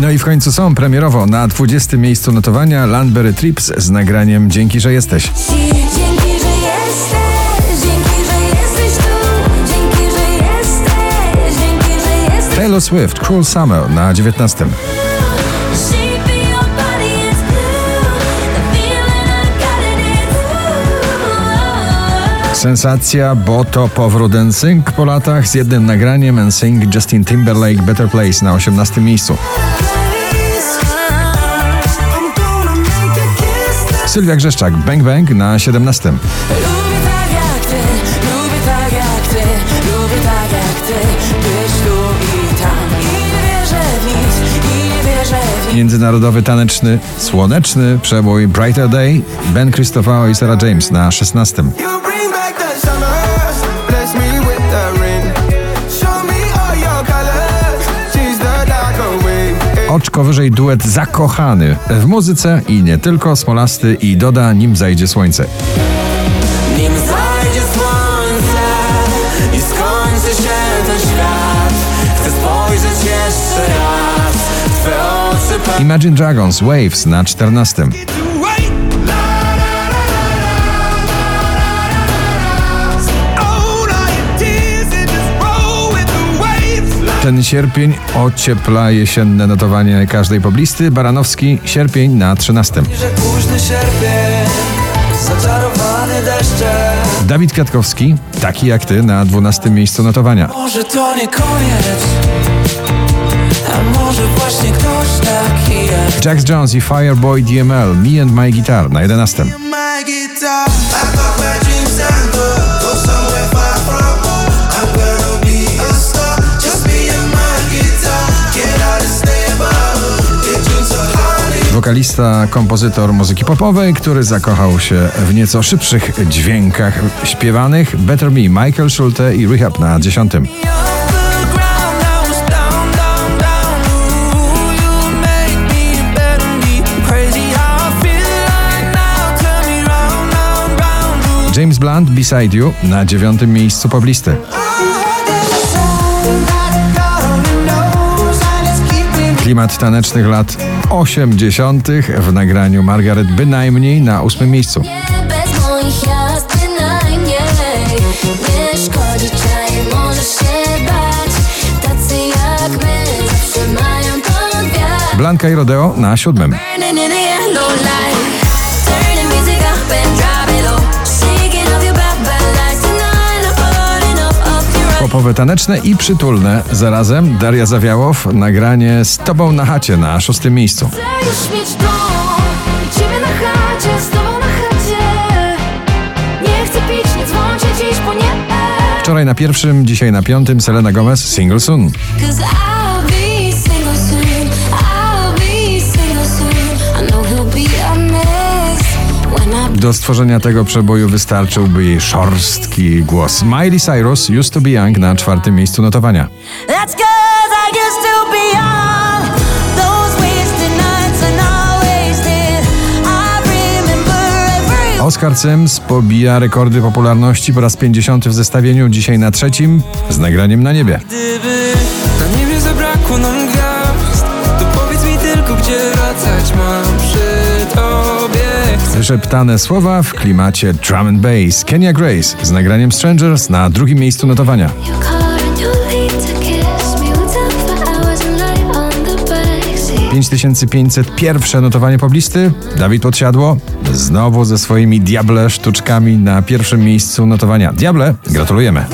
No i w końcu są premierowo. Na 20 miejscu notowania Landberry Trips z nagraniem Dzięki, że jesteś. Taylor Swift, Cruel Summer na 19. Sensacja, bo to powrót NSYNC po latach z jednym nagraniem NSYNC Justin Timberlake Better Place na 18 miejscu. Sylwia Grzeszczak, Bang Bang na 17. Międzynarodowy taneczny, słoneczny przebój Brighter Day Ben Cristofao i Sarah James na 16. You bring back the summer, bless me with the rain. Show me all your colors, chase the dark away. Oczko wyżej duet zakochany w muzyce i nie tylko Smolasty i doda nim zajdzie słońce. Nim zajdzie słońce i skończy się ten świat Chcę spojrzeć jeszcze raz Imagine Dragons Waves na 14. Wait, la la la la Own all your tears and just roll with the waves. Ten sierpień ociepla jesienne notowanie każdej poblisty. Baranowski sierpień na 13. że późny sierpień Zaczarowany deszczem Dawid Kwiatkowski, taki jak ty, na 12 miejscu notowania. Może to nie koniec A może właśnie ktoś taki jak Jax Jones i Fireboy DML, Me and My Guitar na 11. My guitar. I got my dreams and go, go somewhere far from home. I'm gonna be a star, just me and my guitar. Get out and stay above. Get dreams so honey. Wokalista, kompozytor muzyki popowej, który zakochał się w nieco szybszych dźwiękach śpiewanych. Better Me, Michael Schulte i Rehab na 10. James Blunt, Beside You na 9 miejscu poblisty. Klimat tanecznych lat 80. w nagraniu Margaret bynajmniej na 8 miejscu. Nie bez moich jazd bynajmniej Popowe taneczne i przytulne. Zarazem Daria Zawiałow, nagranie z Tobą na chacie na 6 miejscu. Chcę już mieć dom ciebie na chacie, z tobą na chacie Nie chcę pić, nie dziś, bo nie Wczoraj na pierwszym, dzisiaj na piątym Selena Gomez, Single Soon. Do stworzenia tego przeboju wystarczyłby jej szorstki głos. Miley Cyrus, Used to be Young na czwartym miejscu notowania. Oscar Sims pobija rekordy popularności po raz 50 w zestawieniu, dzisiaj na trzecim z nagraniem na niebie. Gdyby na niebie zabrakło nam gwiazd To powiedz mi tylko gdzie Wyszeptane słowa w klimacie drum and bass. Kenya Grace z nagraniem Strangers na drugim miejscu notowania. 5501 notowanie poblisty. Dawid Podsiadło znowu ze swoimi Diable sztuczkami na pierwszym miejscu notowania. Diable, gratulujemy.